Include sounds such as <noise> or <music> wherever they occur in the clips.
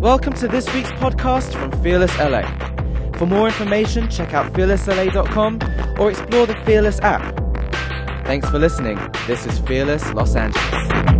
Welcome to this week's podcast from Fearless LA. For more information, check out fearlessla.com or explore the Fearless app. Thanks for listening. This is Fearless Los Angeles.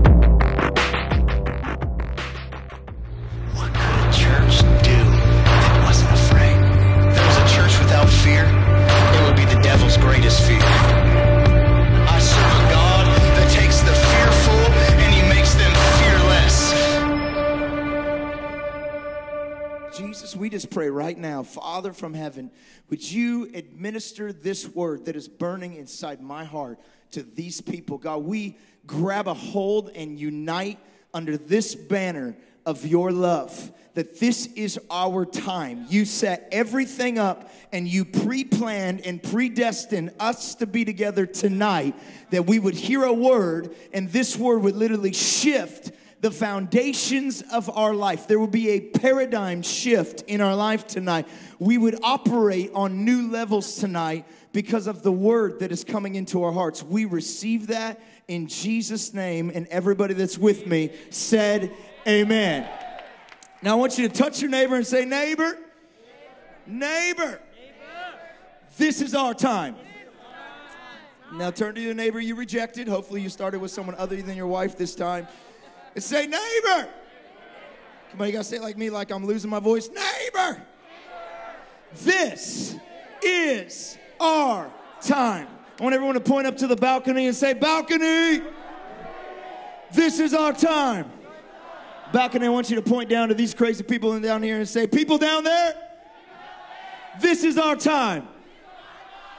Just pray right now, Father from heaven, would you administer this word that is burning inside my heart to these people? God, we grab a hold and unite under this banner of your love. That this is our time. You set everything up and you pre planned and predestined us to be together tonight. That we would hear a word and this word would literally shift the foundations of our life. There will be a paradigm shift in our life tonight. We would operate on new levels tonight because of the word that is coming into our hearts. We receive that in Jesus' name, and everybody that's with me said, Amen. Now I want you to touch your neighbor and say, Neighbor, neighbor, this is our time. Now turn to your neighbor you rejected. Hopefully, you started with someone other than your wife this time and say, neighbor. Come on, you gotta say it like me, like I'm losing my voice. Neighbor, this is our time. I want everyone to point up to the balcony and say, balcony, this is our time. Balcony, I want you to point down to these crazy people down here and say, people down there, this is our time.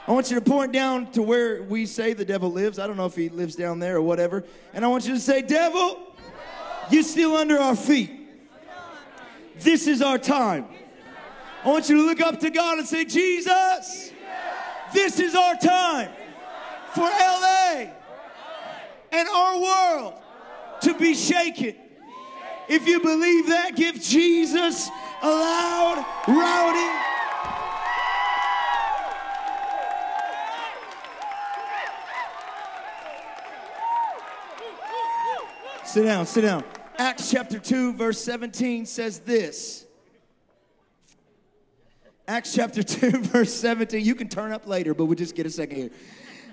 I want you to point down to where we say the devil lives. I don't know if he lives down there or whatever. And I want you to say, devil, you're still under our feet. This is our time. I want you to look up to God and say, Jesus, this is our time for LA and our world to be shaken. If you believe that, give Jesus a loud, rowdy. Sit down, sit down. Acts chapter 2, verse 17 says this. Acts chapter 2, <laughs> verse 17. You can turn up later, but we'll just get a second here.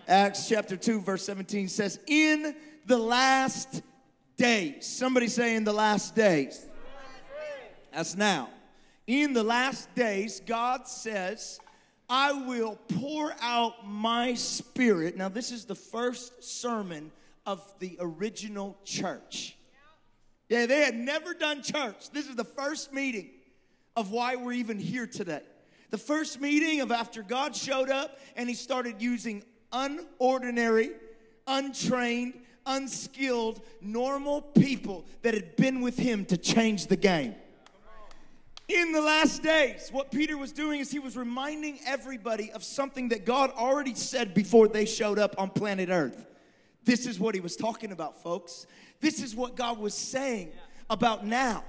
Acts chapter 2, verse 17 says, In the last days. Somebody say, In the last days. That's now. In the last days, God says, I will pour out my spirit. Now, this is the first sermon of the original church. Yeah, they had never done church. This is the first meeting of why we're even here today. The first meeting of after God showed up and he started using unordinary, untrained, unskilled, normal people that had been with him to change the game. In the last days, what Peter was doing is he was reminding everybody of something that God already said before they showed up on planet Earth. This is what he was talking about, folks. This is what God was saying about now.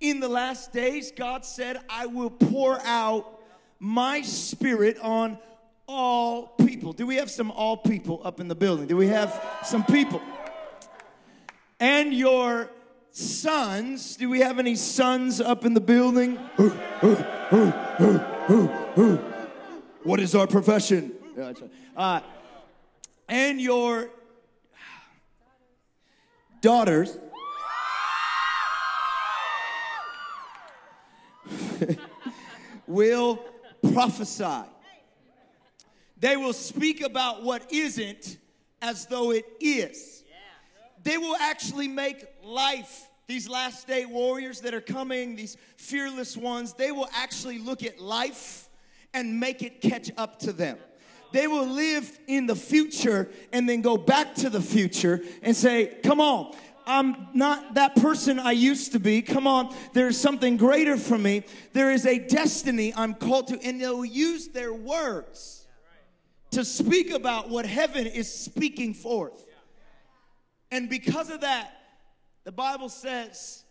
In the last days, God said, I will pour out my spirit on all people. Do we have some all people up in the building? Do we have some people? And your sons, do we have any sons up in the building? what is our profession? Uh, and your daughters <laughs> will prophesy. They will speak about what isn't as though it is. They will actually make life, these last day warriors that are coming, these fearless ones, they will actually look at life and make it catch up to them they will live in the future and then go back to the future and say, Come on, I'm not that person I used to be. Come on, there's something greater for me. There is a destiny I'm called to, and they'll use their words to speak about what heaven is speaking forth. And because of that, the Bible says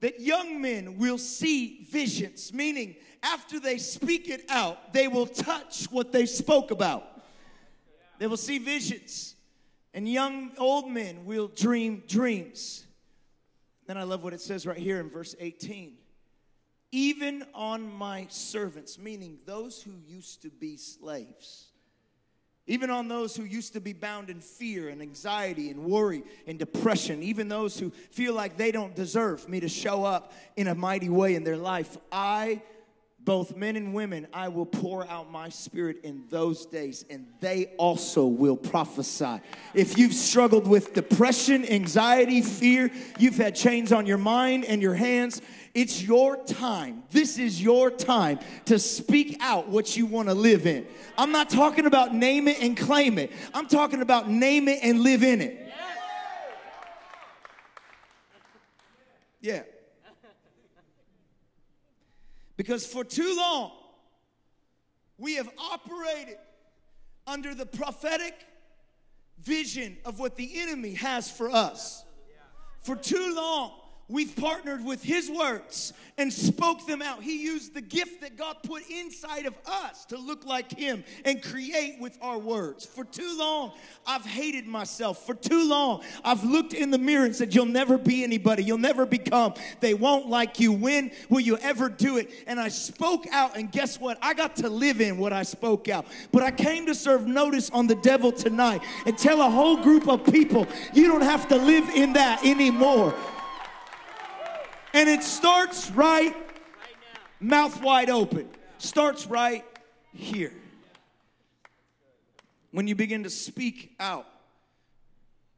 that young men will see visions, meaning after they speak it out, they will touch what they spoke about. They will see visions. And young, old men will dream dreams. Then I love what it says right here in verse 18. even on my servants, meaning those who used to be slaves, even on those who used to be bound in fear and anxiety and worry and depression, even those who feel like they don't deserve me to show up in a mighty way in their life. I both men and women, I will pour out my spirit in those days, and they also will prophesy. If you've struggled with depression, anxiety, fear, you've had chains on your mind and your hands, it's your time. This is your time to speak out what you want to live in. I'm not talking about name it and claim it, I'm talking about name it and live in it. Yeah. Because for too long, we have operated under the prophetic vision of what the enemy has for us. For too long, we've partnered with his words and spoke them out. He used the gift that God put inside of us to look like him and create with our words. For too long, I've hated myself. For too long, I've looked in the mirror and said, You'll never be anybody. You'll never become. They won't like you. When will you ever do it? And I spoke out, and guess what? I got to live in what I spoke out. But I came to serve notice on the devil tonight and tell a whole group of people, You don't have to live in that anymore. And it starts right, mouth wide open. Starts right here. When you begin to speak out.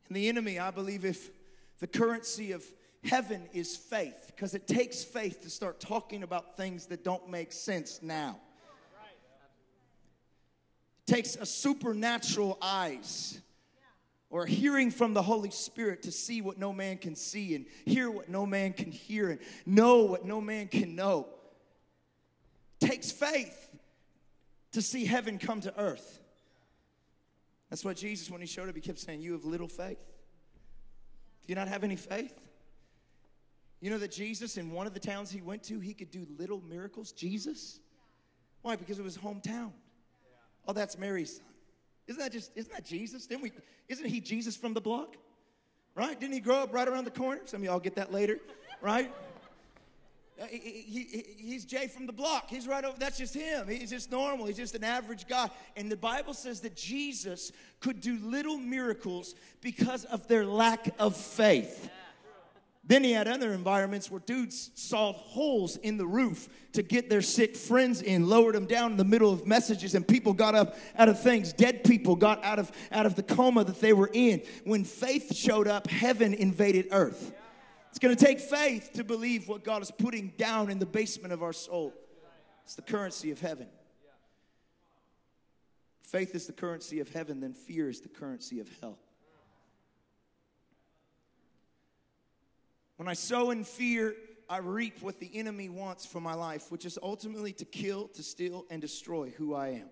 And the enemy, I believe, if the currency of heaven is faith, because it takes faith to start talking about things that don't make sense now. It takes a supernatural eyes or hearing from the Holy Spirit to see what no man can see and hear what no man can hear and know what no man can know. Takes faith to see heaven come to earth. That's why Jesus, when he showed up, he kept saying, You have little faith. Do you not have any faith? You know that Jesus, in one of the towns he went to, he could do little miracles? Jesus? Why? Because it was hometown. Oh, that's Mary's. Isn't that just, isn't that Jesus? Didn't we, isn't he Jesus from the block? Right? Didn't he grow up right around the corner? Some of y'all get that later, right? Uh, he, he, he's Jay from the block. He's right over. That's just him. He's just normal. He's just an average guy. And the Bible says that Jesus could do little miracles because of their lack of faith. Then he had other environments where dudes sawed holes in the roof to get their sick friends in, lowered them down in the middle of messages, and people got up out of things. Dead people got out of, out of the coma that they were in. When faith showed up, heaven invaded earth. It's going to take faith to believe what God is putting down in the basement of our soul. It's the currency of heaven. Faith is the currency of heaven, then fear is the currency of hell. When I sow in fear, I reap what the enemy wants for my life, which is ultimately to kill, to steal, and destroy who I am.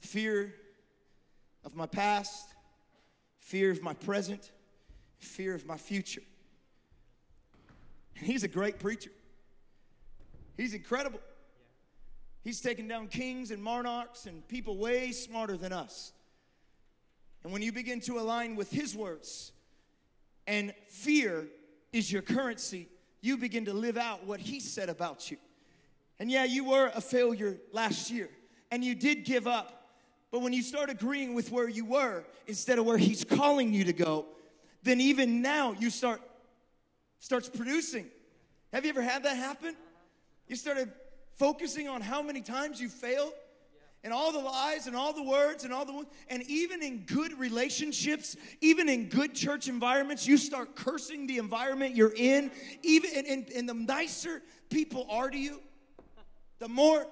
Fear of my past, fear of my present, fear of my future. And he's a great preacher. He's incredible. He's taken down kings and monarchs and people way smarter than us. And when you begin to align with His words, and fear is your currency, you begin to live out what He said about you. And yeah, you were a failure last year, and you did give up. But when you start agreeing with where you were instead of where He's calling you to go, then even now you start starts producing. Have you ever had that happen? You started focusing on how many times you failed and all the lies and all the words and all the and even in good relationships even in good church environments you start cursing the environment you're in even and, and, and the nicer people are to you the more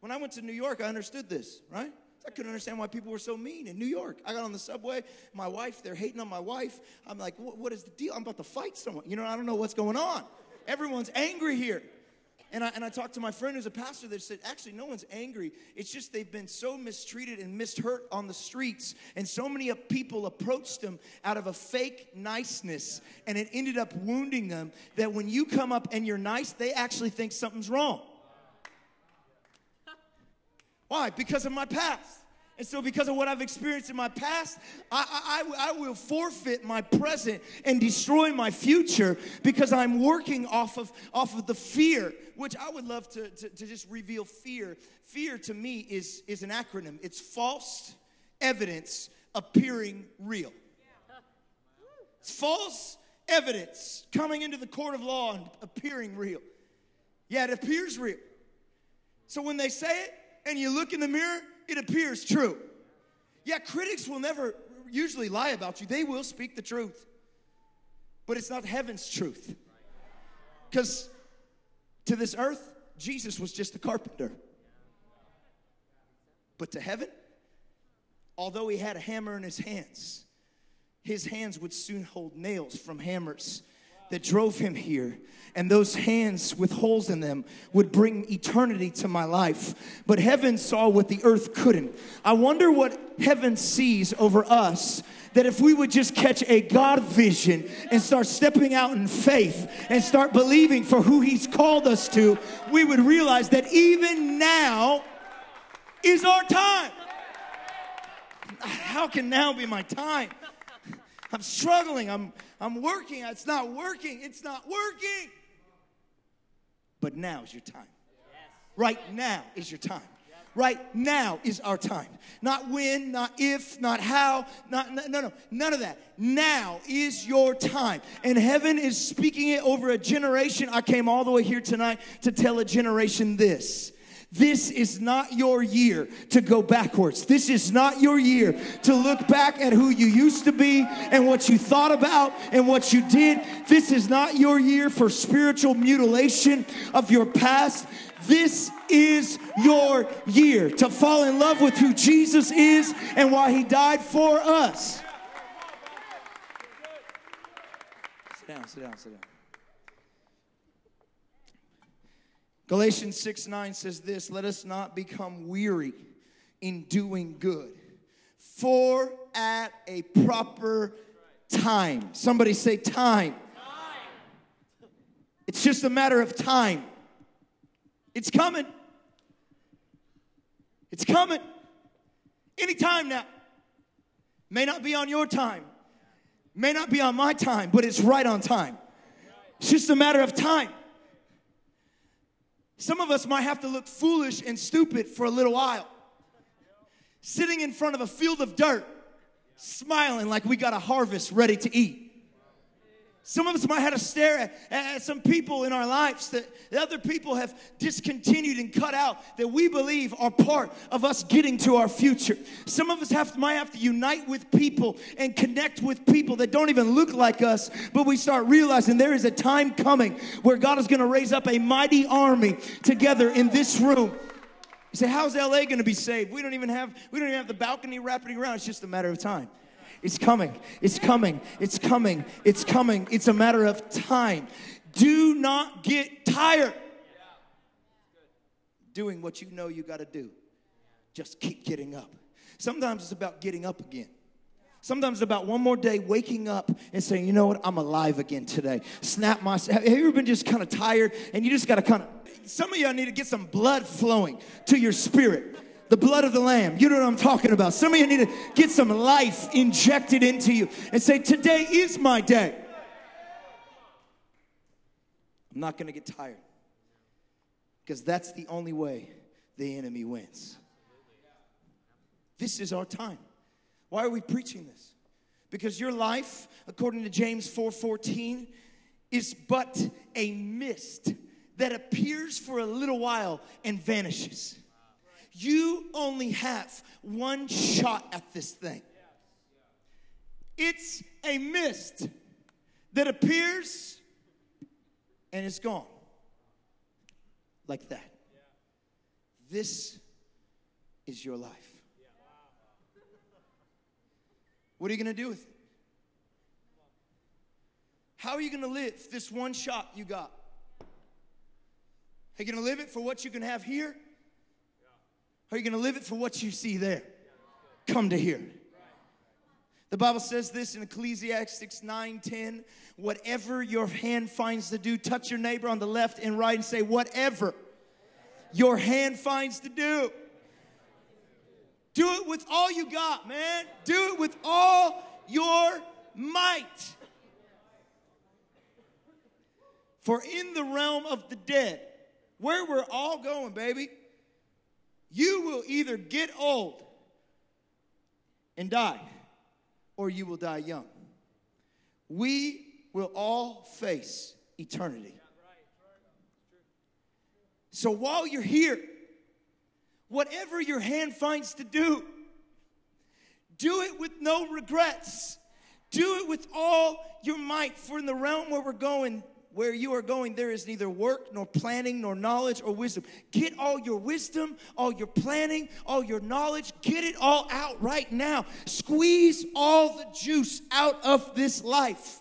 when i went to new york i understood this right I couldn't understand why people were so mean in New York. I got on the subway, my wife, they're hating on my wife. I'm like, what is the deal? I'm about to fight someone. You know, I don't know what's going on. Everyone's angry here. And I, and I talked to my friend who's a pastor that said, actually, no one's angry. It's just they've been so mistreated and mishurt on the streets. And so many people approached them out of a fake niceness. And it ended up wounding them that when you come up and you're nice, they actually think something's wrong. <laughs> Why? Because of my past. And so, because of what I've experienced in my past, I, I, I will forfeit my present and destroy my future because I'm working off of, off of the fear, which I would love to, to, to just reveal fear. Fear to me is, is an acronym, it's false evidence appearing real. It's false evidence coming into the court of law and appearing real. Yeah, it appears real. So when they say it and you look in the mirror, it appears true. Yeah, critics will never usually lie about you, they will speak the truth. But it's not heaven's truth. Because to this earth, Jesus was just a carpenter. But to heaven, although he had a hammer in his hands, his hands would soon hold nails from hammers that drove him here. And those hands with holes in them would bring eternity to my life. But heaven saw what the earth couldn't. I wonder what heaven sees over us that if we would just catch a God vision and start stepping out in faith and start believing for who He's called us to, we would realize that even now is our time. How can now be my time? I'm struggling. I'm, I'm working. It's not working. It's not working. But now is your time. Right now is your time. Right now is our time. Not when, not if, not how, not no, no, none of that. Now is your time. And heaven is speaking it over a generation. I came all the way here tonight to tell a generation this. This is not your year to go backwards. This is not your year to look back at who you used to be and what you thought about and what you did. This is not your year for spiritual mutilation of your past. This is your year to fall in love with who Jesus is and why he died for us. Sit down, sit down, sit down. Galatians 6 9 says this Let us not become weary in doing good, for at a proper time. Somebody say, time. time. It's just a matter of time. It's coming. It's coming. Anytime now. May not be on your time, may not be on my time, but it's right on time. It's just a matter of time. Some of us might have to look foolish and stupid for a little while. Sitting in front of a field of dirt, smiling like we got a harvest ready to eat. Some of us might have to stare at, at, some people in our lives that, other people have discontinued and cut out that we believe are part of us getting to our future. Some of us have might have to unite with people and connect with people that don't even look like us, but we start realizing there is a time coming where God is going to raise up a mighty army together in this room. You say, how's LA going to be saved? We don't even have we don't even have the balcony wrapping around. It's just a matter of time. It's coming. It's coming. It's coming. It's coming. It's a matter of time. Do not get tired doing what you know you got to do. Just keep getting up. Sometimes it's about getting up again. Sometimes it's about one more day waking up and saying, you know what, I'm alive again today. Snap my. Have you ever been just kind of tired and you just got to kind of. Some of y'all need to get some blood flowing to your spirit the blood of the Lamb. You know what I'm talking about. Some of you need to get some life injected into you and say, Today is my day. I'm not going to get tired because that's the only way the enemy wins. This is our time. Why are we preaching this? Because your life, according to James 4:14, is but a mist that appears for a little while and vanishes. You only have one shot at this thing. It's a mist that appears and is gone. Like that. This is your life. What are you going to do with it? How are you going to live this one shot you got? Are you going to live it for what you can have here? Are you going to live it for what you see there? Come to here. The Bible says this in Ecclesiastes 9 10. Whatever your hand finds to do, touch your neighbor on the left and right and say, Whatever your hand finds to do. Do it with all you got, man. Do it with all your might. For in the realm of the dead, where we're all going, baby, you will either get old and die, or you will die young. We will all face eternity. So while you're here, whatever your hand finds to do, do it with no regrets. Do it with all your might. For in the realm where we're going, where you are going, there is neither work, nor planning, nor knowledge, or wisdom. Get all your wisdom, all your planning, all your knowledge, get it all out right now. Squeeze all the juice out of this life.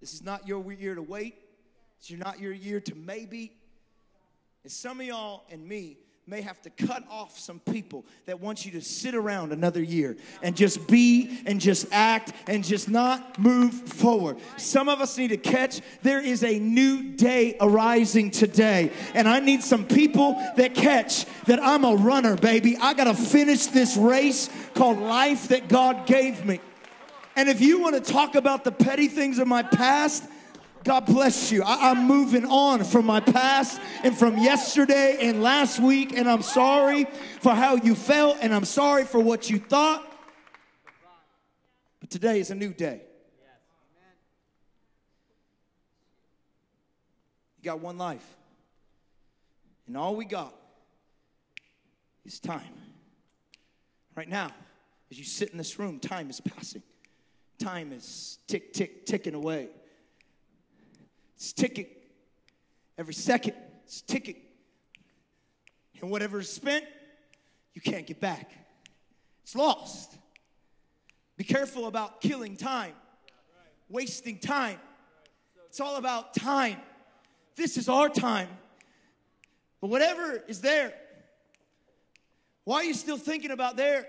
This is not your year to wait. It's not your year to maybe. And some of y'all and me may have to cut off some people that want you to sit around another year and just be and just act and just not move forward. Some of us need to catch there is a new day arising today. And I need some people that catch that I'm a runner, baby. I got to finish this race called life that God gave me. And if you want to talk about the petty things of my past, God bless you. I, am moving on from my past and from yesterday and last week, and I'm sorry for how you felt, and I'm sorry for what you thought. But today is a new day. You got one life, and all we got is time. Right now, as you sit in this room, time is passing. Time is tick, tick, ticking away. It's ticking. Every second, it's ticking. And whatever is spent, you can't get back. It's lost. Be careful about killing time, wasting time. It's all about time. This is our time. But whatever is there, why are you still thinking about there?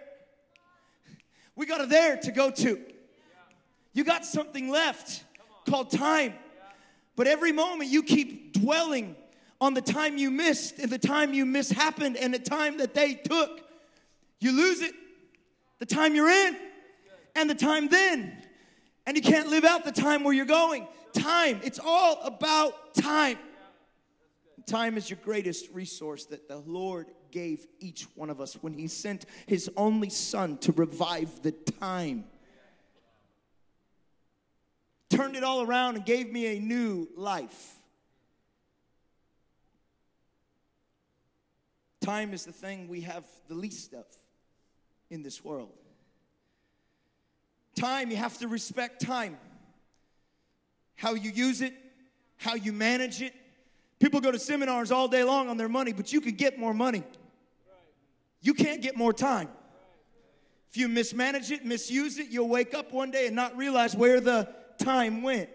We got a there to go to. You got something left called time. But every moment you keep dwelling on the time you missed and the time you miss happened and the time that they took, you lose it. The time you're in and the time then. And you can't live out the time where you're going. Time, it's all about time. Time is your greatest resource that the Lord gave each one of us when He sent His only Son to revive the time turned it all around and gave me a new life. Time is the thing we have the least of in this world. Time, you have to respect time. How you use it, how you manage it. People go to seminars all day long on their money, but you can get more money. You can't get more time. If you mismanage it, misuse it, you'll wake up one day and not realize where the time went.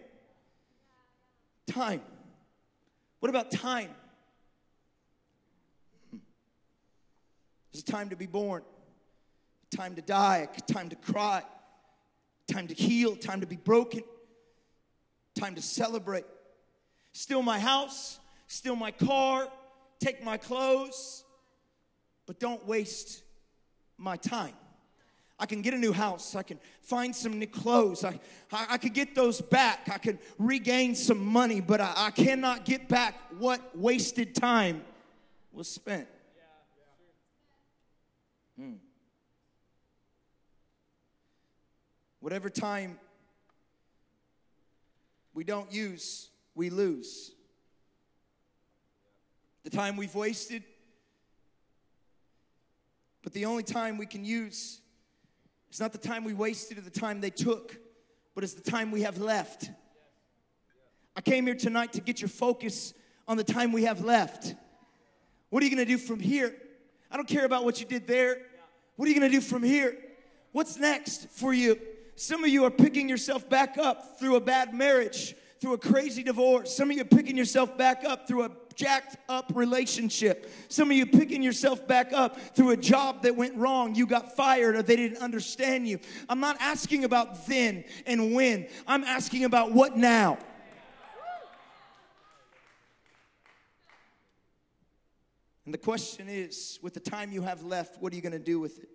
Time. What about time? There's a time to be born, time to die, time to cry, time to heal, time to be broken, time to celebrate. Steal my house, steal my car, take my clothes, but don't waste my time. I can get a new house. I can find some new clothes. I, I, I could get those back. I could regain some money, but I, I cannot get back what wasted time was spent. Hmm. Whatever time we don't use, we lose. The time we've wasted, but the only time we can use it's not the time we wasted or the time they took, but it's the time we have left. I came here tonight to get your focus on the time we have left. What are you gonna do from here? I don't care about what you did there. What are you gonna do from here? What's next for you? Some of you are picking yourself back up through a bad marriage, through a crazy divorce. Some of you are picking yourself back up through a jacked up relationship. Some of you picking yourself back up through a job that went wrong. You got fired or they didn't understand you. I'm not asking about then and when, I'm asking about what now. And the question is with the time you have left, what are you going to do with it?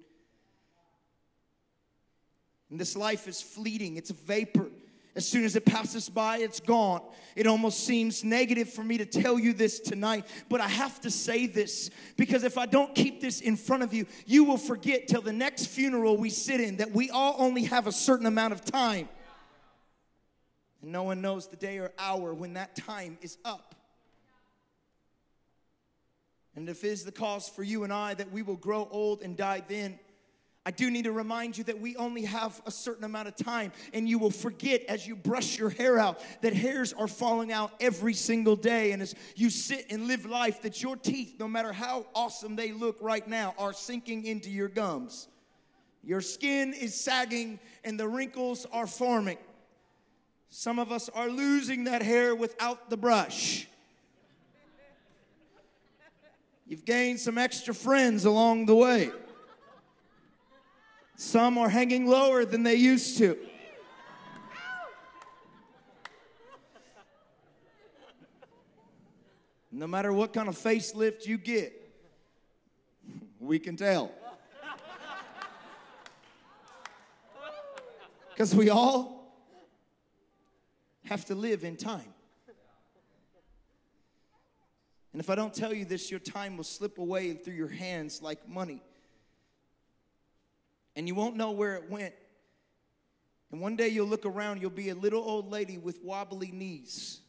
And this life is fleeting, it's a vapor. As soon as it passes by, it's gone. It almost seems negative for me to tell you this tonight, but I have to say this because if I don't keep this in front of you, you will forget till the next funeral we sit in that we all only have a certain amount of time. And no one knows the day or hour when that time is up. And if it is the cause for you and I that we will grow old and die then, I do need to remind you that we only have a certain amount of time, and you will forget as you brush your hair out that hairs are falling out every single day. And as you sit and live life, that your teeth, no matter how awesome they look right now, are sinking into your gums. Your skin is sagging, and the wrinkles are forming. Some of us are losing that hair without the brush. You've gained some extra friends along the way. Some are hanging lower than they used to. No matter what kind of facelift you get, we can tell. Because we all have to live in time. And if I don't tell you this, your time will slip away through your hands like money and you won't know where it went. And one day you'll look around, you'll be a little old lady with wobbly knees,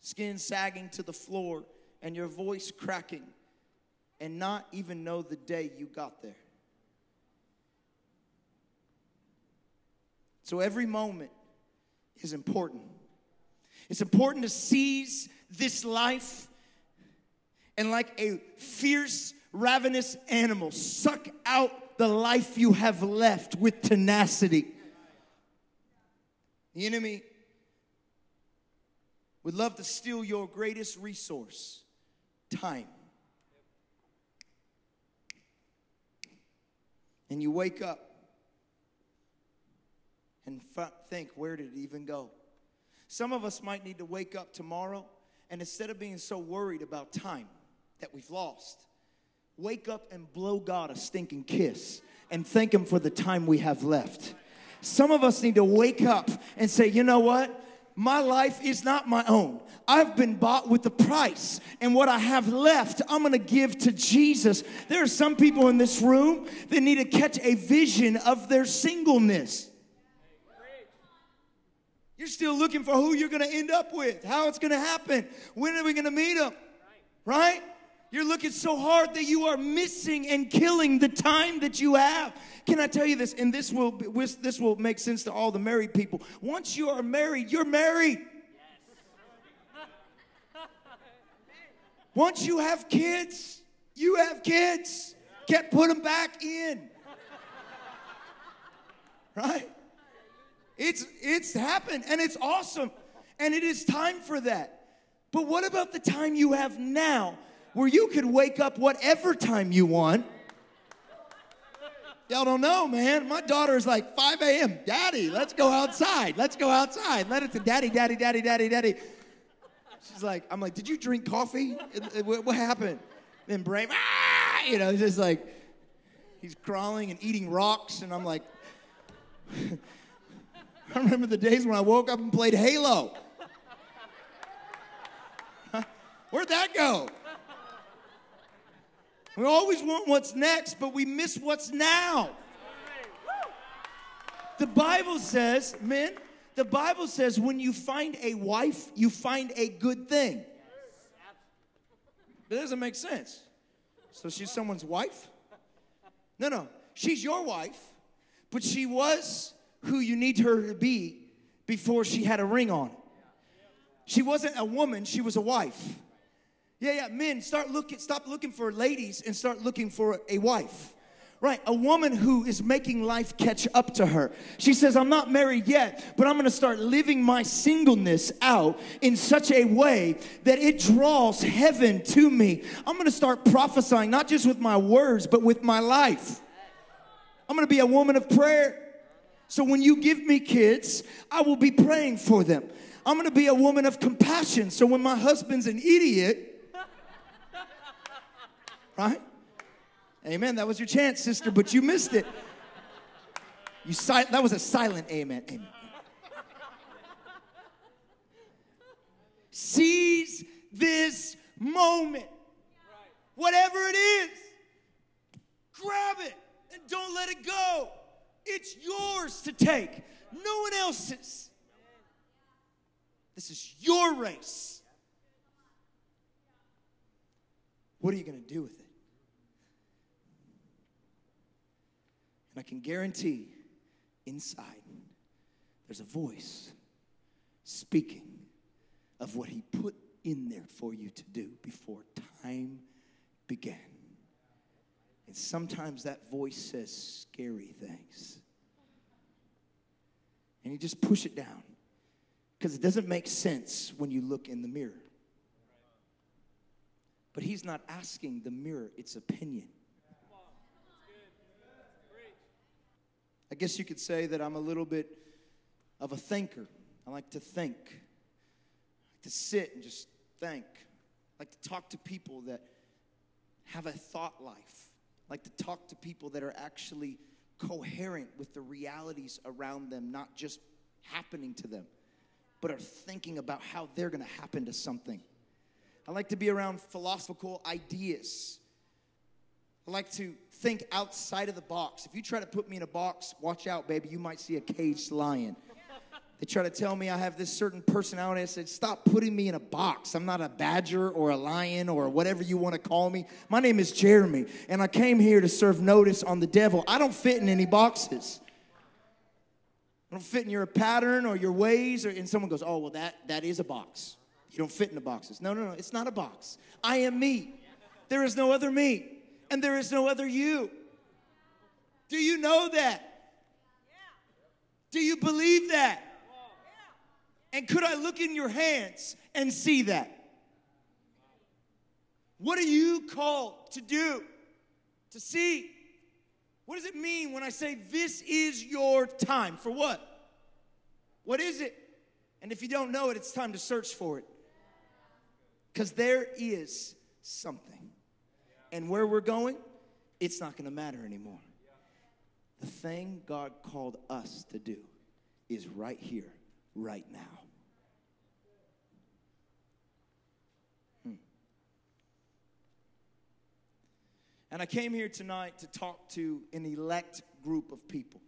skin sagging to the floor, and your voice cracking, and not even know the day you got there. So every moment is important. It's important to seize this life and, like a fierce, ravenous animal, suck out the life you have left with tenacity. The enemy would love to steal your greatest resource time. And you wake up and f- think, where did it even go? Some of us might need to wake up tomorrow and instead of being so worried about time that we've lost, wake up and blow God a stinking kiss and thank Him for the time we have left. Some of us need to wake up and say, you know what? My life is not my own. I've been bought with the price, and what I have left, I'm gonna give to Jesus. There are some people in this room that need to catch a vision of their singleness. You're still looking for who you're gonna end up with, how it's gonna happen, when are we gonna meet them, right? You're looking so hard that you are missing and killing the time that you have. Can I tell you this? And this will this will make sense to all the married people. Once you are married, you're married. Once you have kids, you have kids. Can't put them back in. Right? It's it's happened and it's awesome. And it is time for that. But what about the time you have now? Where you could wake up whatever time you want. Y'all don't know, man. My daughter is like 5 a.m. Daddy, let's go outside. Let's go outside. Let it to daddy, daddy, daddy, daddy, daddy. She's like, I'm like, did you drink coffee? What happened? Then Bray, ah! you know, just like, he's crawling and eating rocks. And I'm like, <laughs> I remember the days when I woke up and played Halo. <laughs> Where'd that go? We always want what's next, but we miss what's now. The Bible says, men, the Bible says when you find a wife, you find a good thing. That doesn't make sense. So she's someone's wife? No, no. She's your wife, but she was who you need her to be before she had a ring on. She wasn't a woman, she was a wife. Yeah, yeah, men, start looking, stop looking for ladies and start looking for a wife. Right, a woman who is making life catch up to her. She says, I'm not married yet, but I'm gonna start living my singleness out in such a way that it draws heaven to me. I'm gonna start prophesying, not just with my words, but with my life. I'm gonna be a woman of prayer. So when you give me kids, I will be praying for them. I'm gonna be a woman of compassion. So when my husband's an idiot, right? Amen. That was your chance, sister, but you missed it. You si- that was a silent amen. Amen. Seize this moment. Whatever it is, grab it and don't let it go. It's yours to take, no one else's. This is your race. What are you going to do with it? And I can guarantee inside there's a voice speaking of what he put in there for you to do before time began. And sometimes that voice says scary things. And you just push it down because it doesn't make sense when you look in the mirror. But he's not asking the mirror its opinion. I guess you could say that I'm a little bit of a thinker. I like to think, I like to sit and just think. I like to talk to people that have a thought life. I like to talk to people that are actually coherent with the realities around them, not just happening to them, but are thinking about how they're going to happen to something. I like to be around philosophical ideas. I like to think outside of the box. If you try to put me in a box, watch out, baby, you might see a caged lion. They try to tell me I have this certain personality. I said, Stop putting me in a box. I'm not a badger or a lion or whatever you want to call me. My name is Jeremy, and I came here to serve notice on the devil. I don't fit in any boxes. I don't fit in your pattern or your ways. Or, and someone goes, Oh, well, that, that is a box. You don't fit in the boxes. No, no, no. It's not a box. I am me. There is no other me, and there is no other you. Do you know that? Do you believe that? And could I look in your hands and see that? What are you called to do? To see? What does it mean when I say this is your time? For what? What is it? And if you don't know it, it's time to search for it. Because there is something. And where we're going, it's not going to matter anymore. The thing God called us to do is right here, right now. Hmm. And I came here tonight to talk to an elect group of people.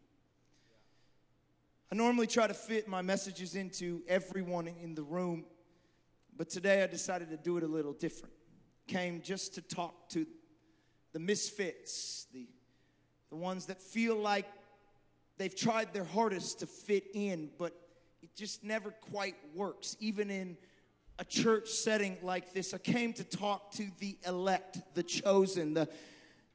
I normally try to fit my messages into everyone in the room, but today I decided to do it a little different. Came just to talk to the misfits, the, the ones that feel like they've tried their hardest to fit in, but it just never quite works, even in a church setting like this. I came to talk to the elect, the chosen, the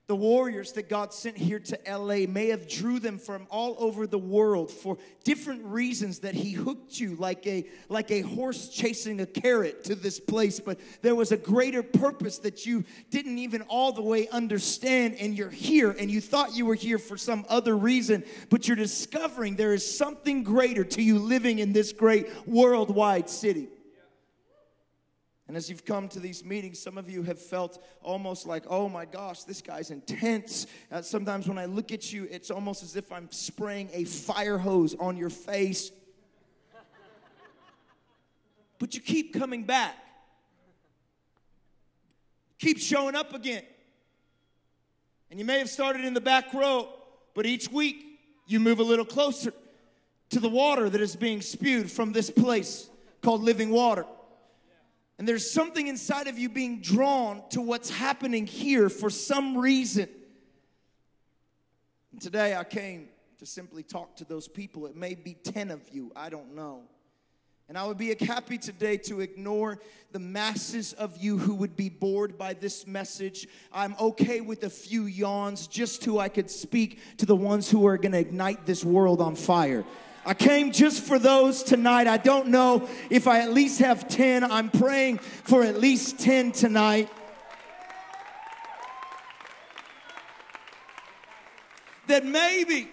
the warriors that God sent here to LA may have drew them from all over the world for different reasons that he hooked you like a like a horse chasing a carrot to this place. But there was a greater purpose that you didn't even all the way understand and you're here and you thought you were here for some other reason but you're discovering there is something greater to you living in this great worldwide city and as you've come to these meetings, some of you have felt almost like, oh my gosh, this guy's intense. Uh, sometimes when I look at you, it's almost as if I'm spraying a fire hose on your face. but you keep coming back, keep showing up again. And you may have started in the back row, but each week you move a little closer to the water that is being spewed from this place called living water. And there's something inside of you being drawn to what's happening here for some reason. And today I came to simply talk to those people. It may be 10 of you, I don't know. And I would be happy today to ignore the masses of you who would be bored by this message. I'm okay with a few yawns just so I could speak to the ones who are going to ignite this world on fire. I came just for those tonight. I don't know if I at least have 10. I'm praying for at least 10 tonight. That maybe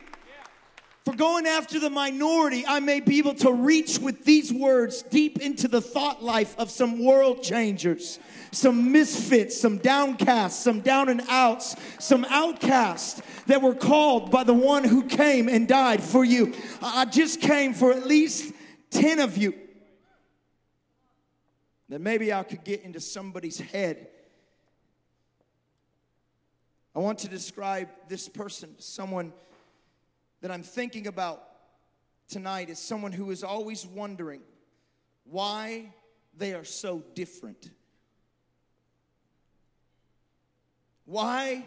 For going after the minority, I may be able to reach with these words deep into the thought life of some world changers, some misfits, some downcasts, some down and outs, some outcasts that were called by the one who came and died for you. I just came for at least 10 of you. That maybe I could get into somebody's head. I want to describe this person, someone that I'm thinking about tonight is someone who is always wondering why they are so different. Why,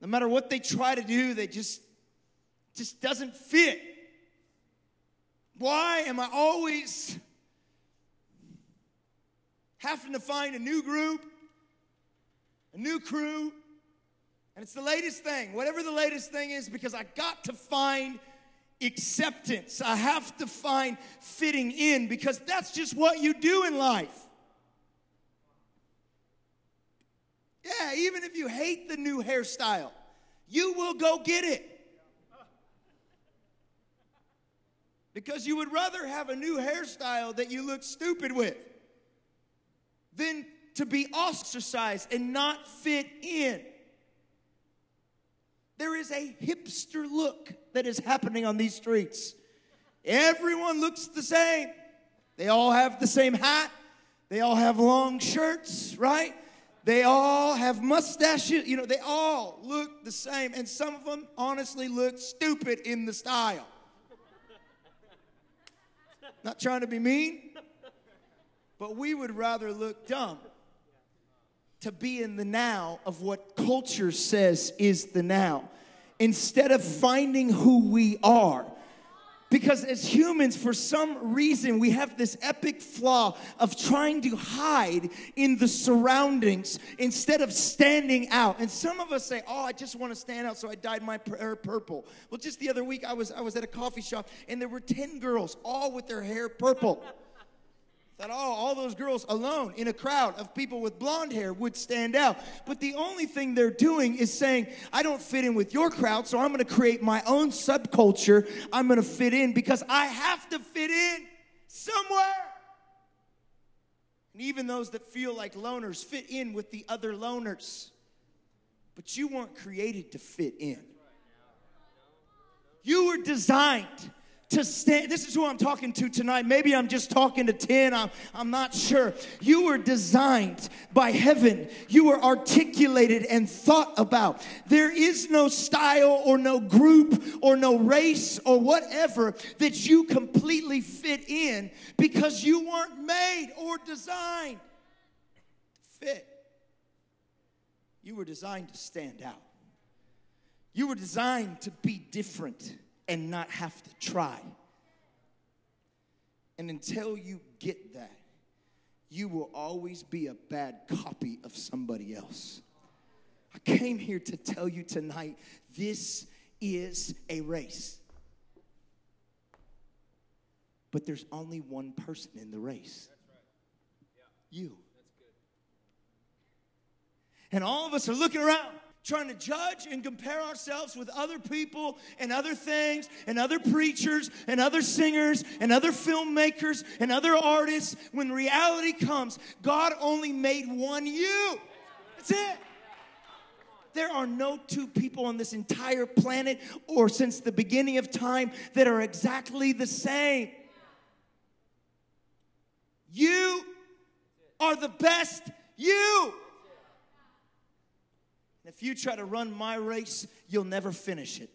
no matter what they try to do, they just just doesn't fit. Why am I always having to find a new group, a new crew, and it's the latest thing, whatever the latest thing is, because I got to find acceptance. I have to find fitting in because that's just what you do in life. Yeah, even if you hate the new hairstyle, you will go get it. Because you would rather have a new hairstyle that you look stupid with than to be ostracized and not fit in. There is a hipster look that is happening on these streets. Everyone looks the same. They all have the same hat. They all have long shirts, right? They all have mustaches. You know, they all look the same. And some of them honestly look stupid in the style. Not trying to be mean, but we would rather look dumb to be in the now of what culture says is the now instead of finding who we are. Because as humans, for some reason, we have this epic flaw of trying to hide in the surroundings instead of standing out. And some of us say, "Oh, I just want to stand out, so I dyed my hair er, purple." Well, just the other week, I was I was at a coffee shop, and there were ten girls, all with their hair purple. Thought, oh, all those girls alone in a crowd of people with blonde hair would stand out. But the only thing they're doing is saying, I don't fit in with your crowd, so I'm gonna create my own subculture. I'm gonna fit in because I have to fit in somewhere. And even those that feel like loners fit in with the other loners. But you weren't created to fit in. You were designed to stand. This is who I'm talking to tonight. Maybe I'm just talking to 10. I'm, I'm not sure. You were designed by heaven, you were articulated and thought about. There is no style or no group or no race or whatever that you completely fit in because you weren't made or designed to fit. You were designed to stand out. You were designed to be different and not have to try. And until you get that, you will always be a bad copy of somebody else. I came here to tell you tonight this is a race. But there's only one person in the race you. And all of us are looking around trying to judge and compare ourselves with other people and other things and other preachers and other singers and other filmmakers and other artists. When reality comes god only made one you. That's it. There are no two people on this entire planet or since the beginning of time that are exactly the same. You are the best you and if you try to run my race, you'll never finish it.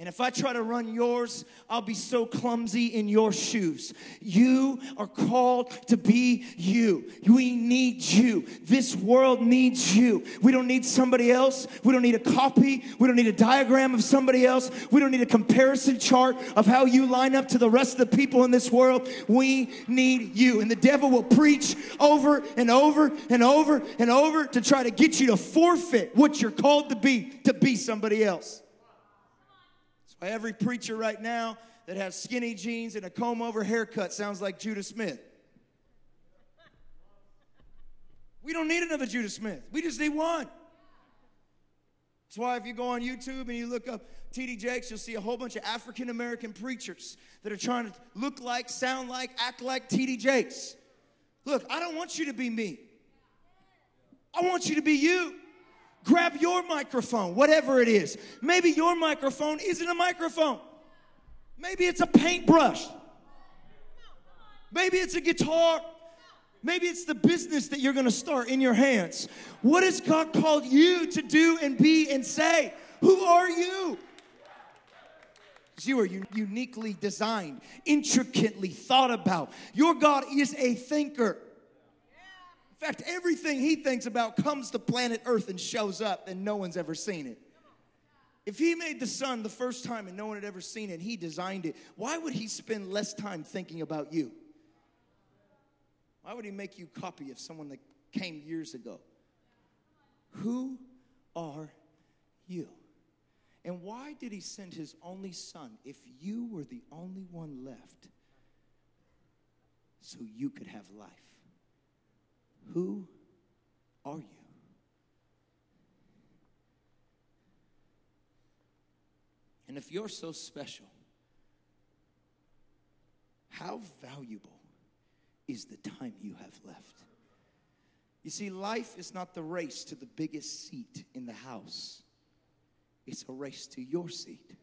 And if I try to run yours, I'll be so clumsy in your shoes. You are called to be you. We need you. This world needs you. We don't need somebody else. We don't need a copy. We don't need a diagram of somebody else. We don't need a comparison chart of how you line up to the rest of the people in this world. We need you. And the devil will preach over and over and over and over to try to get you to forfeit what you're called to be, to be somebody else. Every preacher right now that has skinny jeans and a comb over haircut sounds like Judah Smith. We don't need another Judah Smith. We just need one. That's why if you go on YouTube and you look up TD Jakes, you'll see a whole bunch of African American preachers that are trying to look like, sound like, act like TD Jakes. Look, I don't want you to be me. I want you to be you. Grab your microphone, whatever it is. Maybe your microphone isn't a microphone. Maybe it's a paintbrush. Maybe it's a guitar. Maybe it's the business that you're gonna start in your hands. What has God called you to do and be and say? Who are you? You are uniquely designed, intricately thought about. Your God is a thinker. In fact, everything he thinks about comes to planet Earth and shows up, and no one's ever seen it. If he made the sun the first time and no one had ever seen it, he designed it, why would he spend less time thinking about you? Why would he make you copy of someone that came years ago? Who are you? And why did he send his only son if you were the only one left so you could have life? Who are you? And if you're so special, how valuable is the time you have left. You see, life is not the race to the biggest seat in the house, it's a race to your seat.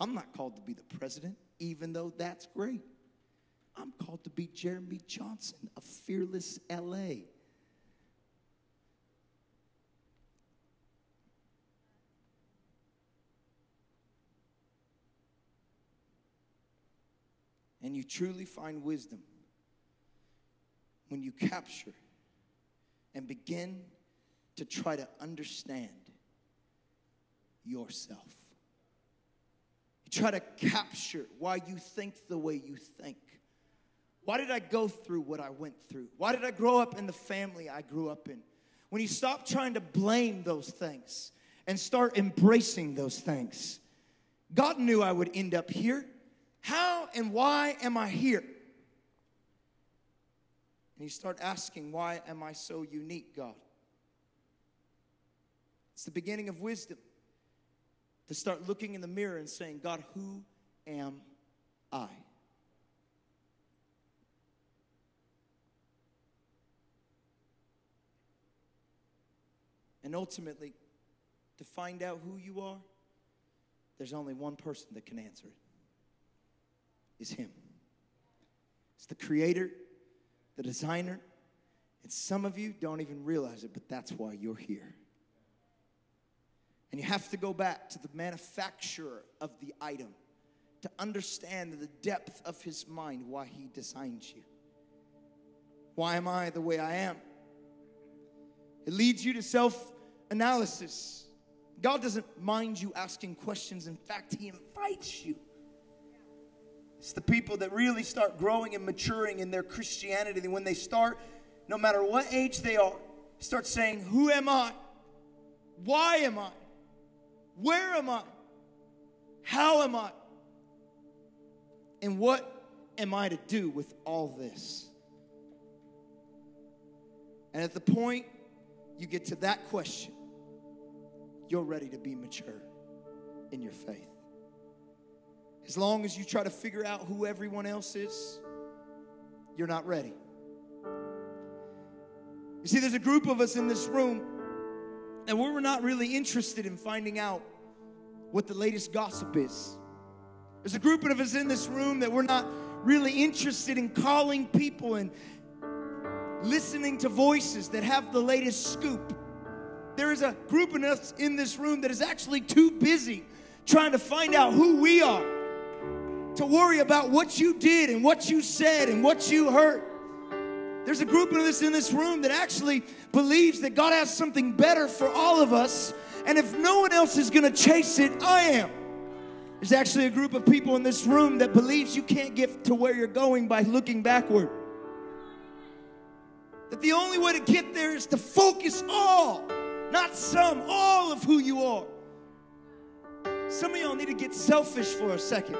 I'm not called to be the president, even though that's great. I'm called to be Jeremy Johnson of Fearless LA. And you truly find wisdom when you capture and begin to try to understand yourself. You try to capture why you think the way you think. Why did I go through what I went through? Why did I grow up in the family I grew up in? When you stop trying to blame those things and start embracing those things, God knew I would end up here. How and why am I here? And you start asking, Why am I so unique, God? It's the beginning of wisdom to start looking in the mirror and saying, God, who am I? And ultimately, to find out who you are, there's only one person that can answer it. it is Him. It's the creator, the designer, and some of you don't even realize it, but that's why you're here. And you have to go back to the manufacturer of the item to understand the depth of his mind, why he designed you. Why am I the way I am? It leads you to self analysis. God doesn't mind you asking questions. In fact, He invites you. It's the people that really start growing and maturing in their Christianity. When they start, no matter what age they are, start saying, Who am I? Why am I? Where am I? How am I? And what am I to do with all this? And at the point you get to that question, you're ready to be mature in your faith. As long as you try to figure out who everyone else is, you're not ready. You see, there's a group of us in this room, and we're not really interested in finding out what the latest gossip is. There's a group of us in this room that we're not really interested in calling people and listening to voices that have the latest scoop. There is a group of us in this room that is actually too busy trying to find out who we are to worry about what you did and what you said and what you heard. There's a group of us in this room that actually believes that God has something better for all of us, and if no one else is gonna chase it, I am. There's actually a group of people in this room that believes you can't get to where you're going by looking backward. That the only way to get there is to focus all, not some, all of who you are. Some of y'all need to get selfish for a second.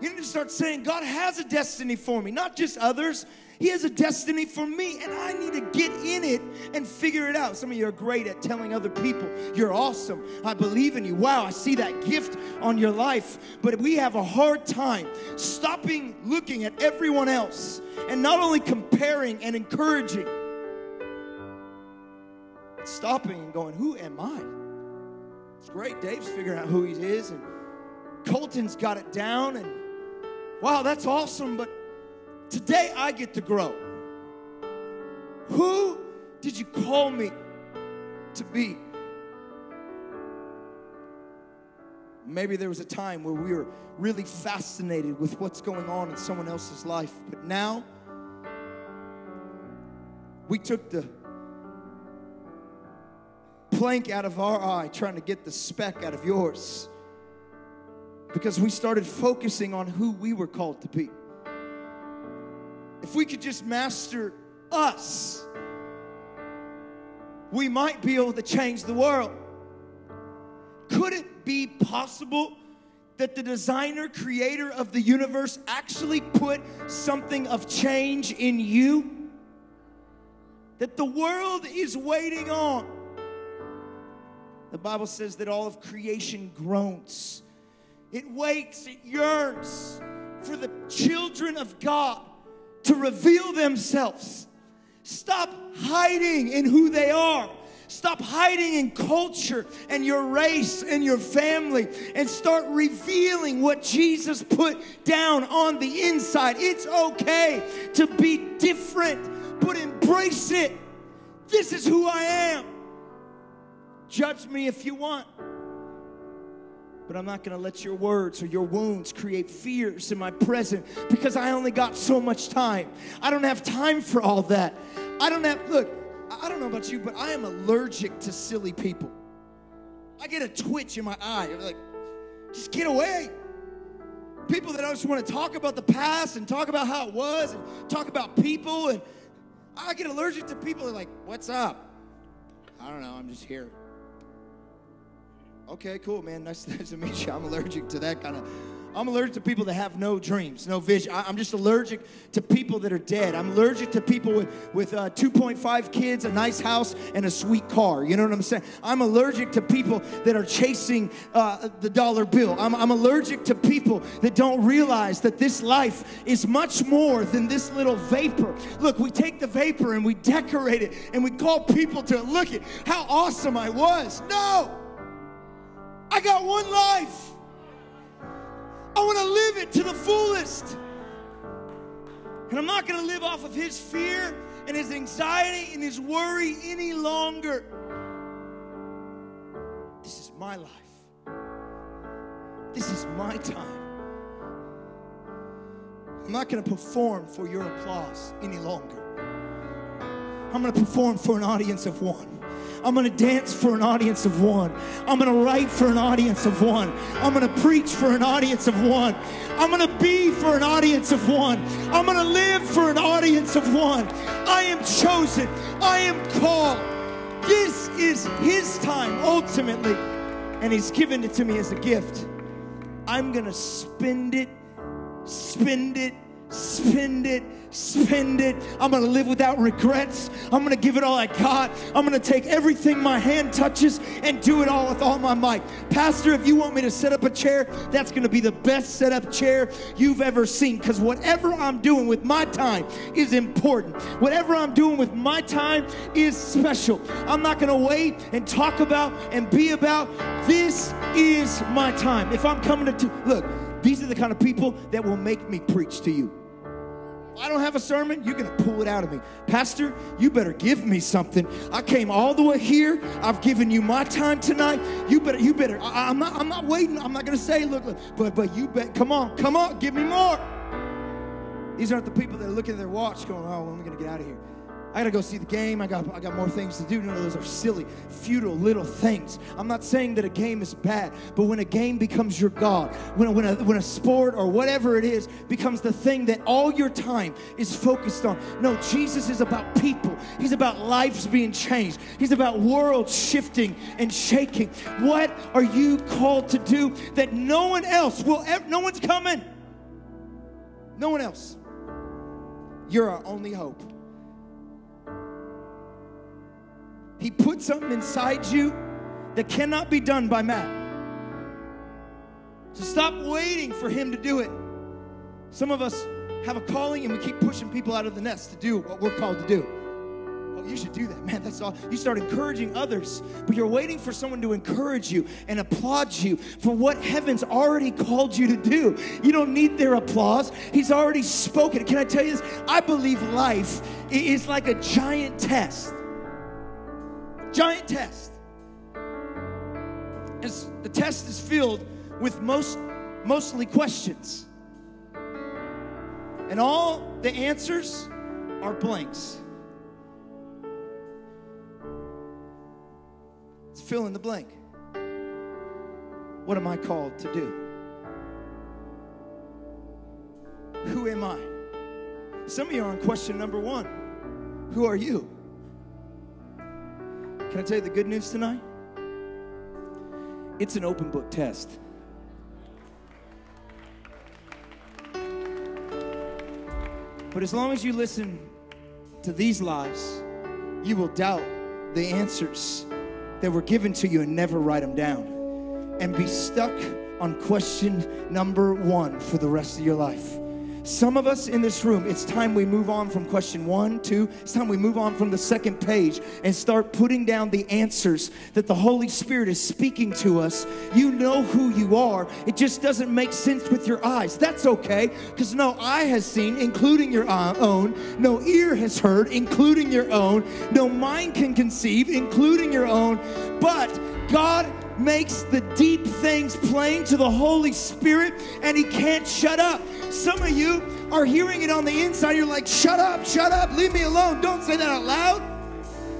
You need to start saying, God has a destiny for me, not just others. He has a destiny for me, and I need to get in it and figure it out. Some of you are great at telling other people, You're awesome. I believe in you. Wow, I see that gift on your life. But we have a hard time stopping looking at everyone else and not only comparing and encouraging, but stopping and going, Who am I? It's great. Dave's figuring out who he is, and Colton's got it down, and wow, that's awesome, but today I get to grow. Who did you call me to be? Maybe there was a time where we were really fascinated with what's going on in someone else's life, but now we took the plank out of our eye trying to get the speck out of yours because we started focusing on who we were called to be. If we could just master us, we might be able to change the world. Could it be possible that the designer, creator of the universe actually put something of change in you? That the world is waiting on. The Bible says that all of creation groans. It waits, it yearns for the children of God to reveal themselves. Stop hiding in who they are. Stop hiding in culture and your race and your family and start revealing what Jesus put down on the inside. It's okay to be different, but embrace it. This is who I am. Judge me if you want. But I'm not going to let your words or your wounds create fears in my present because I only got so much time. I don't have time for all that. I don't have, look, I don't know about you, but I am allergic to silly people. I get a twitch in my eye. I'm like, just get away. People that I just want to talk about the past and talk about how it was and talk about people. And I get allergic to people that are like, what's up? I don't know, I'm just here. Okay, cool, man. <laughs> Nice, nice to meet you. I'm allergic to that kind of. I'm allergic to people that have no dreams, no vision. I, am just allergic to people that are dead. I'm allergic to people with, with uh, 2.5 kids, a nice house, and a sweet car. You know what I'm saying? I'm allergic to people that are chasing uh, the dollar bill. I'm, I'm allergic to people that don't realize that this life is much more than this little vapor. Look, we take the vapor and we decorate it and we call people to look at how awesome I was. No! I got one life. I want to live it to the fullest. And I'm not going to live off of his fear and his anxiety and his worry any longer. This is my life. This is my time. I'm not going to perform for your applause any longer. I'm going to perform for an audience of one. I'm going to dance for an audience of one. I'm going to write for an audience of one. I'm going to preach for an audience of one. I'm going to be for an audience of one. I'm going to live for an audience of one. I am chosen. I am called. This is His time ultimately, and He's given it to me as a gift. I'm going to spend it, spend it, spend it, spend it. I'm gonna live without regrets. I'm gonna give it all I got. I'm gonna take everything my hand touches and do it all with all my might. Pastor, if you want me to set up a chair, that's gonna be the best set up chair you've ever seen because whatever I'm doing with my time is important. Whatever I'm doing with my time is special. I'm not gonna wait and talk about and be about. This is my time. If I'm coming to, t- look, these are the kind of people that will make me preach to you. I don't have a sermon, you're to pull it out of me. Pastor, you better give me something. I came all the way here. I've given you my time tonight. You better, you better. I, am not, I'm not waiting. I'm not going to say, look, look, but, but you bet. Come on, come on, give me more. These aren't the people that are looking at their watch going, oh, when am I going to get out of here? I gotta go see the game. I got, I got more things to do. None of those are silly, futile little things. I'm not saying that a game is bad, but when a game becomes your God, when, when, a, when a sport or whatever it is becomes the thing that all your time is focused on. No, Jesus is about people. He's about lives being changed. He's about worlds shifting and shaking. What are you called to do that no one else will ever, no one's coming? No one else. You're our only hope. He put something inside you that cannot be done by man. So stop waiting for Him to do it. Some of us have a calling and we keep pushing people out of the nest to do what we're called to do. Oh, you should do that, man. That's all. You start encouraging others, but you're waiting for someone to encourage you and applaud you for what heaven's already called you to do. You don't need their applause, He's already spoken. Can I tell you this? I believe life is like a giant test. Giant test. As the test is filled with most mostly questions. And all the answers are blanks. It's fill in the blank. What am I called to do? Who am I? Some of you are on question number one Who are you? Can I tell you the good news tonight? It's an open book test. But as long as you listen to these lies, you will doubt the answers that were given to you and never write them down and be stuck on question number one for the rest of your life. Some of us in this room, it's time we move on from question one, two. It's time we move on from the second page and start putting down the answers that the Holy Spirit is speaking to us. You know who you are. It just doesn't make sense with your eyes. That's okay, because no eye has seen, including your uh, own. No ear has heard, including your own. No mind can conceive, including your own. But God makes the deep things plain to the Holy Spirit, and He can't shut up. Some of you are hearing it on the inside. You're like, shut up, shut up, leave me alone. Don't say that out loud.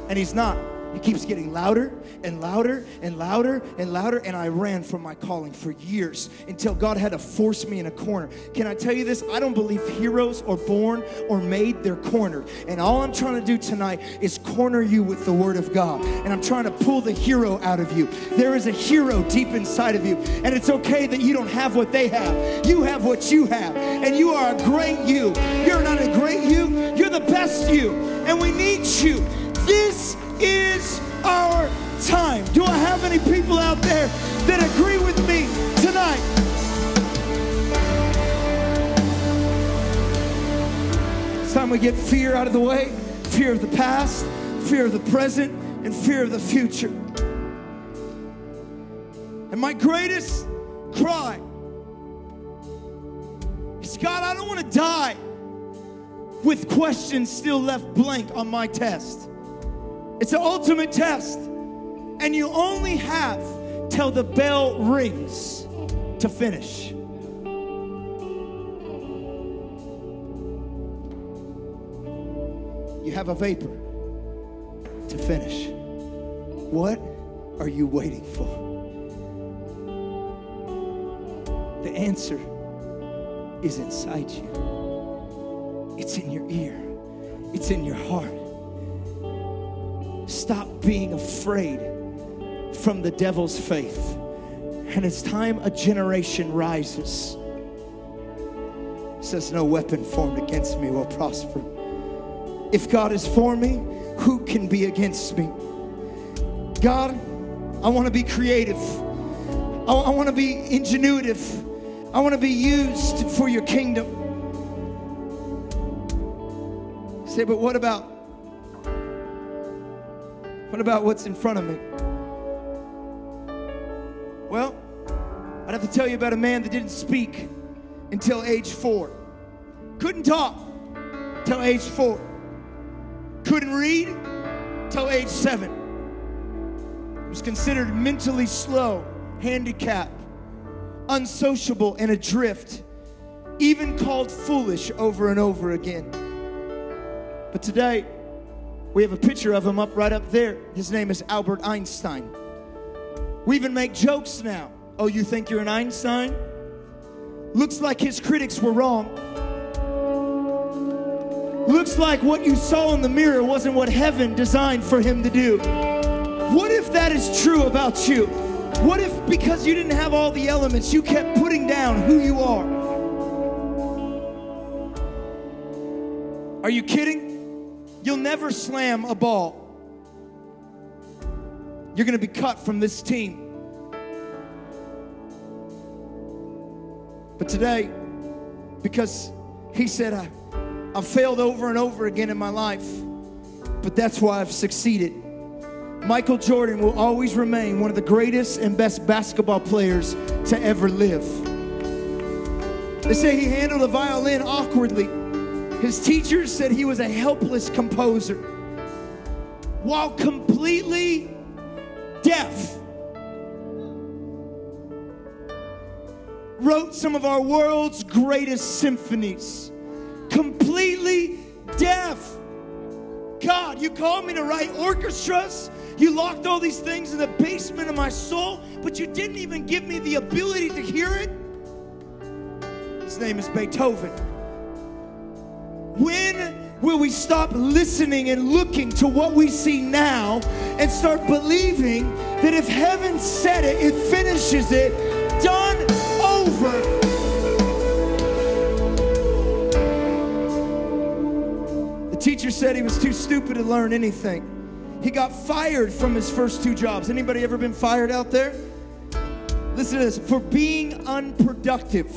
And He's not. He keeps getting louder and louder and louder and louder. And I ran from my calling for years until God had to force me in a corner. Can I tell you this? I don't believe heroes are born or made, they're cornered. And all I'm trying to do tonight is corner you with the Word of God. And I'm trying to pull the hero out of you. There is a hero deep inside of you. And it's okay that you don't have what they have. You have what you have. And you are a great you. You're not a great you, you're the best you. And we need you. This is our time. Do I have any people out there that agree with me tonight? It's time we get fear out of the way fear of the past, fear of the present, and fear of the future. And my greatest cry is God, I don't want to die with questions still left blank on my test. It's the ultimate test. And you only have till the bell rings to finish. You have a vapor to finish. What are you waiting for? The answer is inside you. It's in your ear. It's in your heart. Stop being afraid from the devil's faith. And it's time a generation rises. Says, No weapon formed against me will prosper. If God is for me, who can be against me? God, I want to be creative. I, I want to be ingenuitive. I want to be used for your kingdom. Say, but what about what about what's in front of me? Well, I'd have to tell you about a man that didn't speak until age four. Couldn't talk till age four. Couldn't read till age seven. Was considered mentally slow, handicapped, unsociable, and adrift. Even called foolish over and over again. But today, we have a picture of him up right up there. His name is Albert Einstein. We even make jokes now. Oh, you think you're an Einstein? Looks like his critics were wrong. Looks like what you saw in the mirror wasn't what heaven designed for him to do. What if that is true about you? What if because you didn't have all the elements, you kept putting down who you are? Are you kidding? You'll never slam a ball. You're going to be cut from this team. But today, because he said, I, I've failed over and over again in my life, but that's why I've succeeded. Michael Jordan will always remain one of the greatest and best basketball players to ever live. They say he handled a violin awkwardly. His teachers said he was a helpless composer. While completely deaf, wrote some of our world's greatest symphonies. Completely deaf. God, you called me to write orchestras. You locked all these things in the basement of my soul, but you didn't even give me the ability to hear it. His name is Beethoven. When will we stop listening and looking to what we see now and start believing that if heaven said it, it finishes it, done over? The teacher said he was too stupid to learn anything. He got fired from his first two jobs. Anybody ever been fired out there? Listen to this for being unproductive.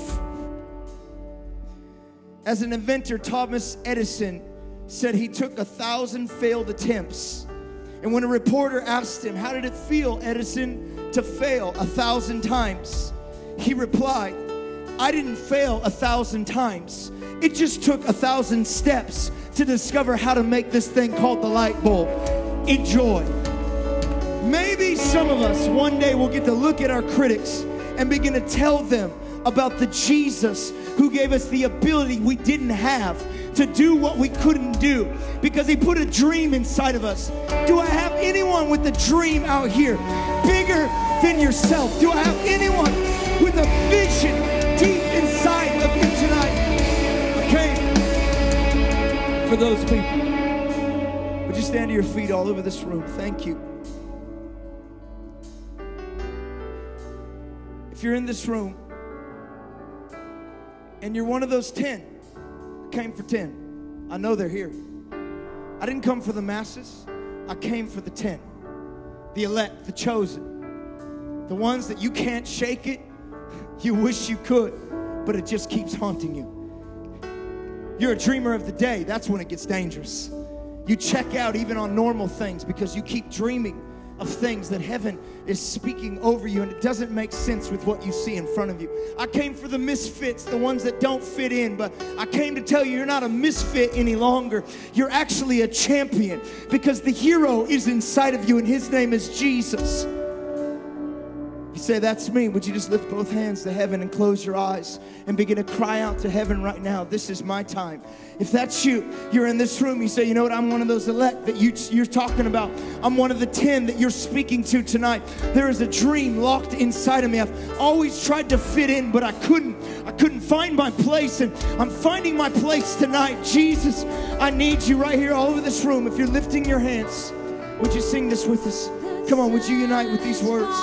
As an inventor, Thomas Edison said he took a thousand failed attempts. And when a reporter asked him, How did it feel, Edison, to fail a thousand times? He replied, I didn't fail a thousand times. It just took a thousand steps to discover how to make this thing called the light bulb. Enjoy. Maybe some of us one day will get to look at our critics and begin to tell them about the Jesus who gave us the ability we didn't have to do what we couldn't do because he put a dream inside of us. Do I have anyone with a dream out here bigger than yourself? Do I have anyone with a vision deep inside of you tonight? Okay. For those people, would you stand to your feet all over this room? Thank you. If you're in this room and you're one of those 10, I came for 10. I know they're here. I didn't come for the masses, I came for the 10. The elect, the chosen. The ones that you can't shake it, <laughs> you wish you could, but it just keeps haunting you. You're a dreamer of the day, that's when it gets dangerous. You check out even on normal things because you keep dreaming of things that heaven is speaking over you and it doesn't make sense with what you see in front of you. I came for the misfits, the ones that don't fit in, but I came to tell you you're not a misfit any longer. You're actually a champion because the hero is inside of you and his name is Jesus. Say, That's me. Would you just lift both hands to heaven and close your eyes and begin to cry out to heaven right now? This is my time. If that's you, you're in this room, you say, You know what? I'm one of those elect that you, you're talking about. I'm one of the 10 that you're speaking to tonight. There is a dream locked inside of me. I've always tried to fit in, but I couldn't. I couldn't find my place, and I'm finding my place tonight. Jesus, I need you right here all over this room. If you're lifting your hands, would you sing this with us? Come on, would you unite with these words?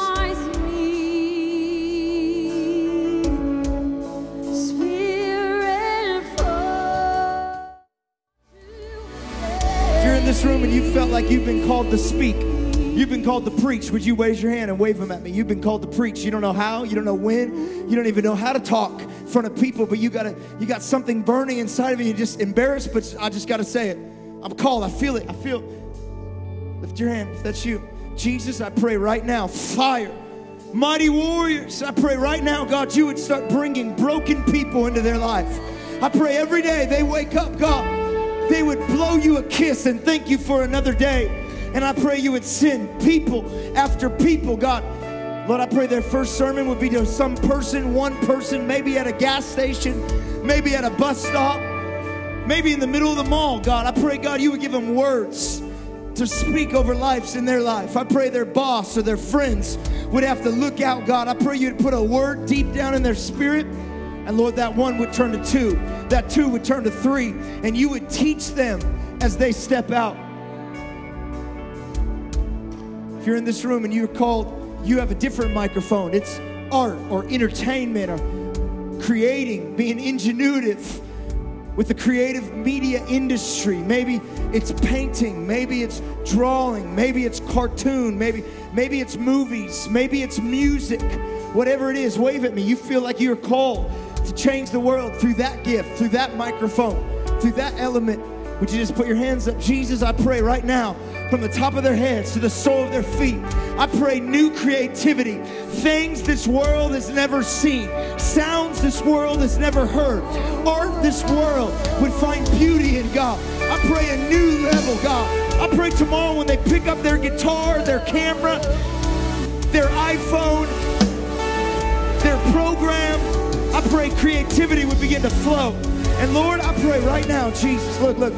You've been called to speak, you've been called to preach, would you raise your hand and wave them at me? You've been called to preach. You don't know how, you don't know when, you don't even know how to talk in front of people, but you got you got something burning inside of you. You're just embarrassed, but I just got to say it. I'm called. I feel it. I feel. Lift your hand if that's you. Jesus, I pray right now, fire. Mighty warriors, I pray right now, God, you would start bringing broken people into their life. I pray every day they wake up, God, they would blow you a kiss and thank you for another day. And I pray you would send people after people, God. Lord, I pray their first sermon would be to some person, one person, maybe at a gas station, maybe at a bus stop, maybe in the middle of the mall, God. I pray, God, you would give them words to speak over lives in their life. I pray their boss or their friends would have to look out, God. I pray you'd put a word deep down in their spirit. And Lord, that one would turn to two, that two would turn to three, and you would teach them as they step out. If you're in this room and you're called, you have a different microphone. It's art or entertainment or creating, being ingenuitive. with the creative media industry. Maybe it's painting, maybe it's drawing, maybe it's cartoon, maybe maybe it's movies, maybe it's music. Whatever it is, wave at me. You feel like you're called to change the world through that gift, through that microphone, through that element. Would you just put your hands up? Jesus, I pray right now from the top of their heads to the sole of their feet. I pray new creativity, things this world has never seen, sounds this world has never heard, art this world would find beauty in God. I pray a new level, God. I pray tomorrow when they pick up their guitar, their camera, their iPhone, their program, I pray creativity would begin to flow. And Lord, I pray right now, Jesus, look, look,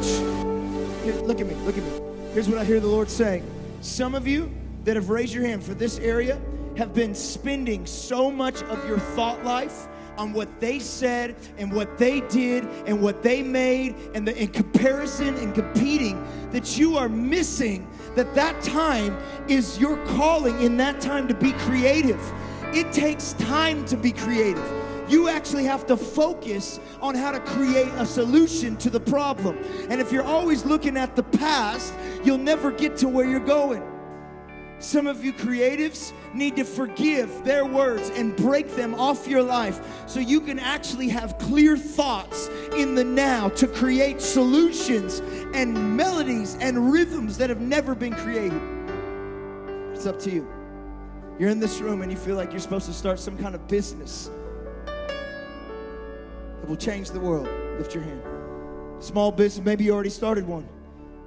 Here, look at me, look at me. Here's what I hear the Lord saying. Some of you that have raised your hand for this area have been spending so much of your thought life on what they said and what they did and what they made and the in comparison and competing that you are missing that that time is your calling in that time to be creative it takes time to be creative you actually have to focus on how to create a solution to the problem. And if you're always looking at the past, you'll never get to where you're going. Some of you creatives need to forgive their words and break them off your life so you can actually have clear thoughts in the now to create solutions and melodies and rhythms that have never been created. It's up to you. You're in this room and you feel like you're supposed to start some kind of business that will change the world. Lift your hand. Small business, maybe you already started one.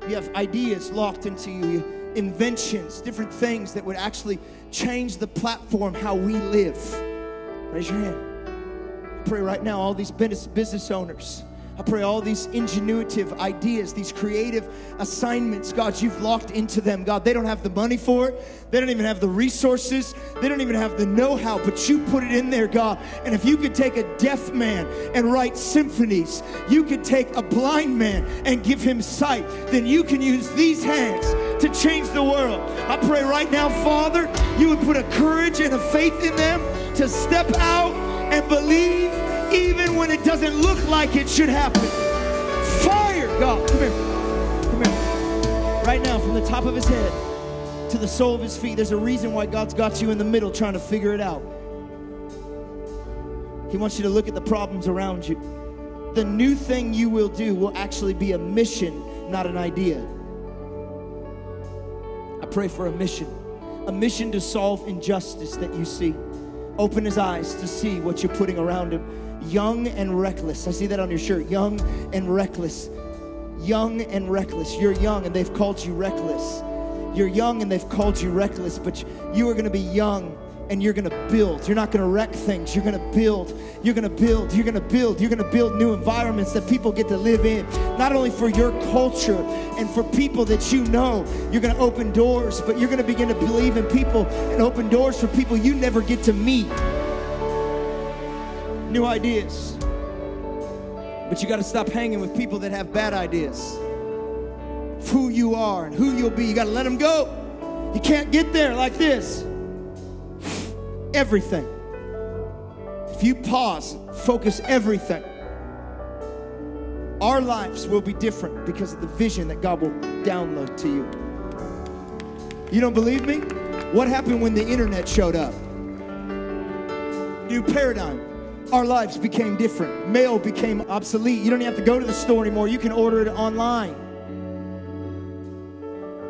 You have ideas locked into you, inventions, different things that would actually change the platform how we live. Raise your hand. Pray right now, all these business owners I pray all these ingenuitive ideas, these creative assignments, God, you've locked into them. God, they don't have the money for it. They don't even have the resources. They don't even have the know how, but you put it in there, God. And if you could take a deaf man and write symphonies, you could take a blind man and give him sight, then you can use these hands to change the world. I pray right now, Father, you would put a courage and a faith in them to step out and believe even when it doesn't look like it should happen. Fire, God. Come here. Come here. Right now, from the top of his head to the sole of his feet, there's a reason why God's got you in the middle trying to figure it out. He wants you to look at the problems around you. The new thing you will do will actually be a mission, not an idea. I pray for a mission, a mission to solve injustice that you see. Open his eyes to see what you're putting around him young and reckless. I see that on your shirt. Young and reckless. Young and reckless. You're young and they've called you reckless. You're young and they've called you reckless, but you are going to be young and you're going to build. You're not going to wreck things. You're going to build. You're going to build. You're going to build. You're going to build new environments that people get to live in. Not only for your culture and for people that you know. You're going to open doors, but you're going to begin to believe in people and open doors for people you never get to meet new ideas. But you got to stop hanging with people that have bad ideas. Who you are and who you'll be. You got to let them go. You can't get there like this. <sighs> Everything. If you pause, focus everything, our lives will be different because of the vision that God will download to you. You don't believe me? What happened when the internet showed up? New paradigm our lives became different. Mail became obsolete. You don't even have to go to the store anymore. You can order it online.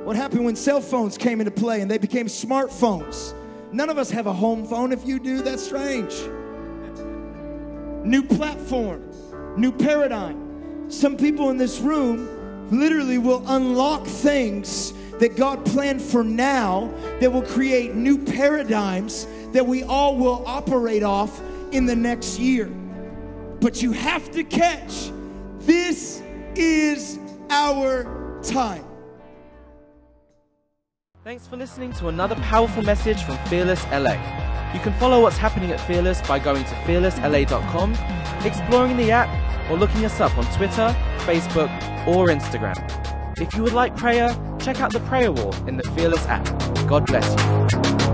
What happened when cell phones came into play and they became smartphones? None of us have a home phone. If you do, that's strange. New platform, new paradigm. Some people in this room literally will unlock things that God planned for now that will create new paradigms that we all will operate off in the next year. But you have to catch this is our time. Thanks for listening to another powerful message from Fearless LA. You can follow what's happening at Fearless by going to fearlessla.com, exploring the app, or looking us up on Twitter, Facebook, or Instagram. If you would like prayer, check out the prayer wall in the Fearless app. God bless you.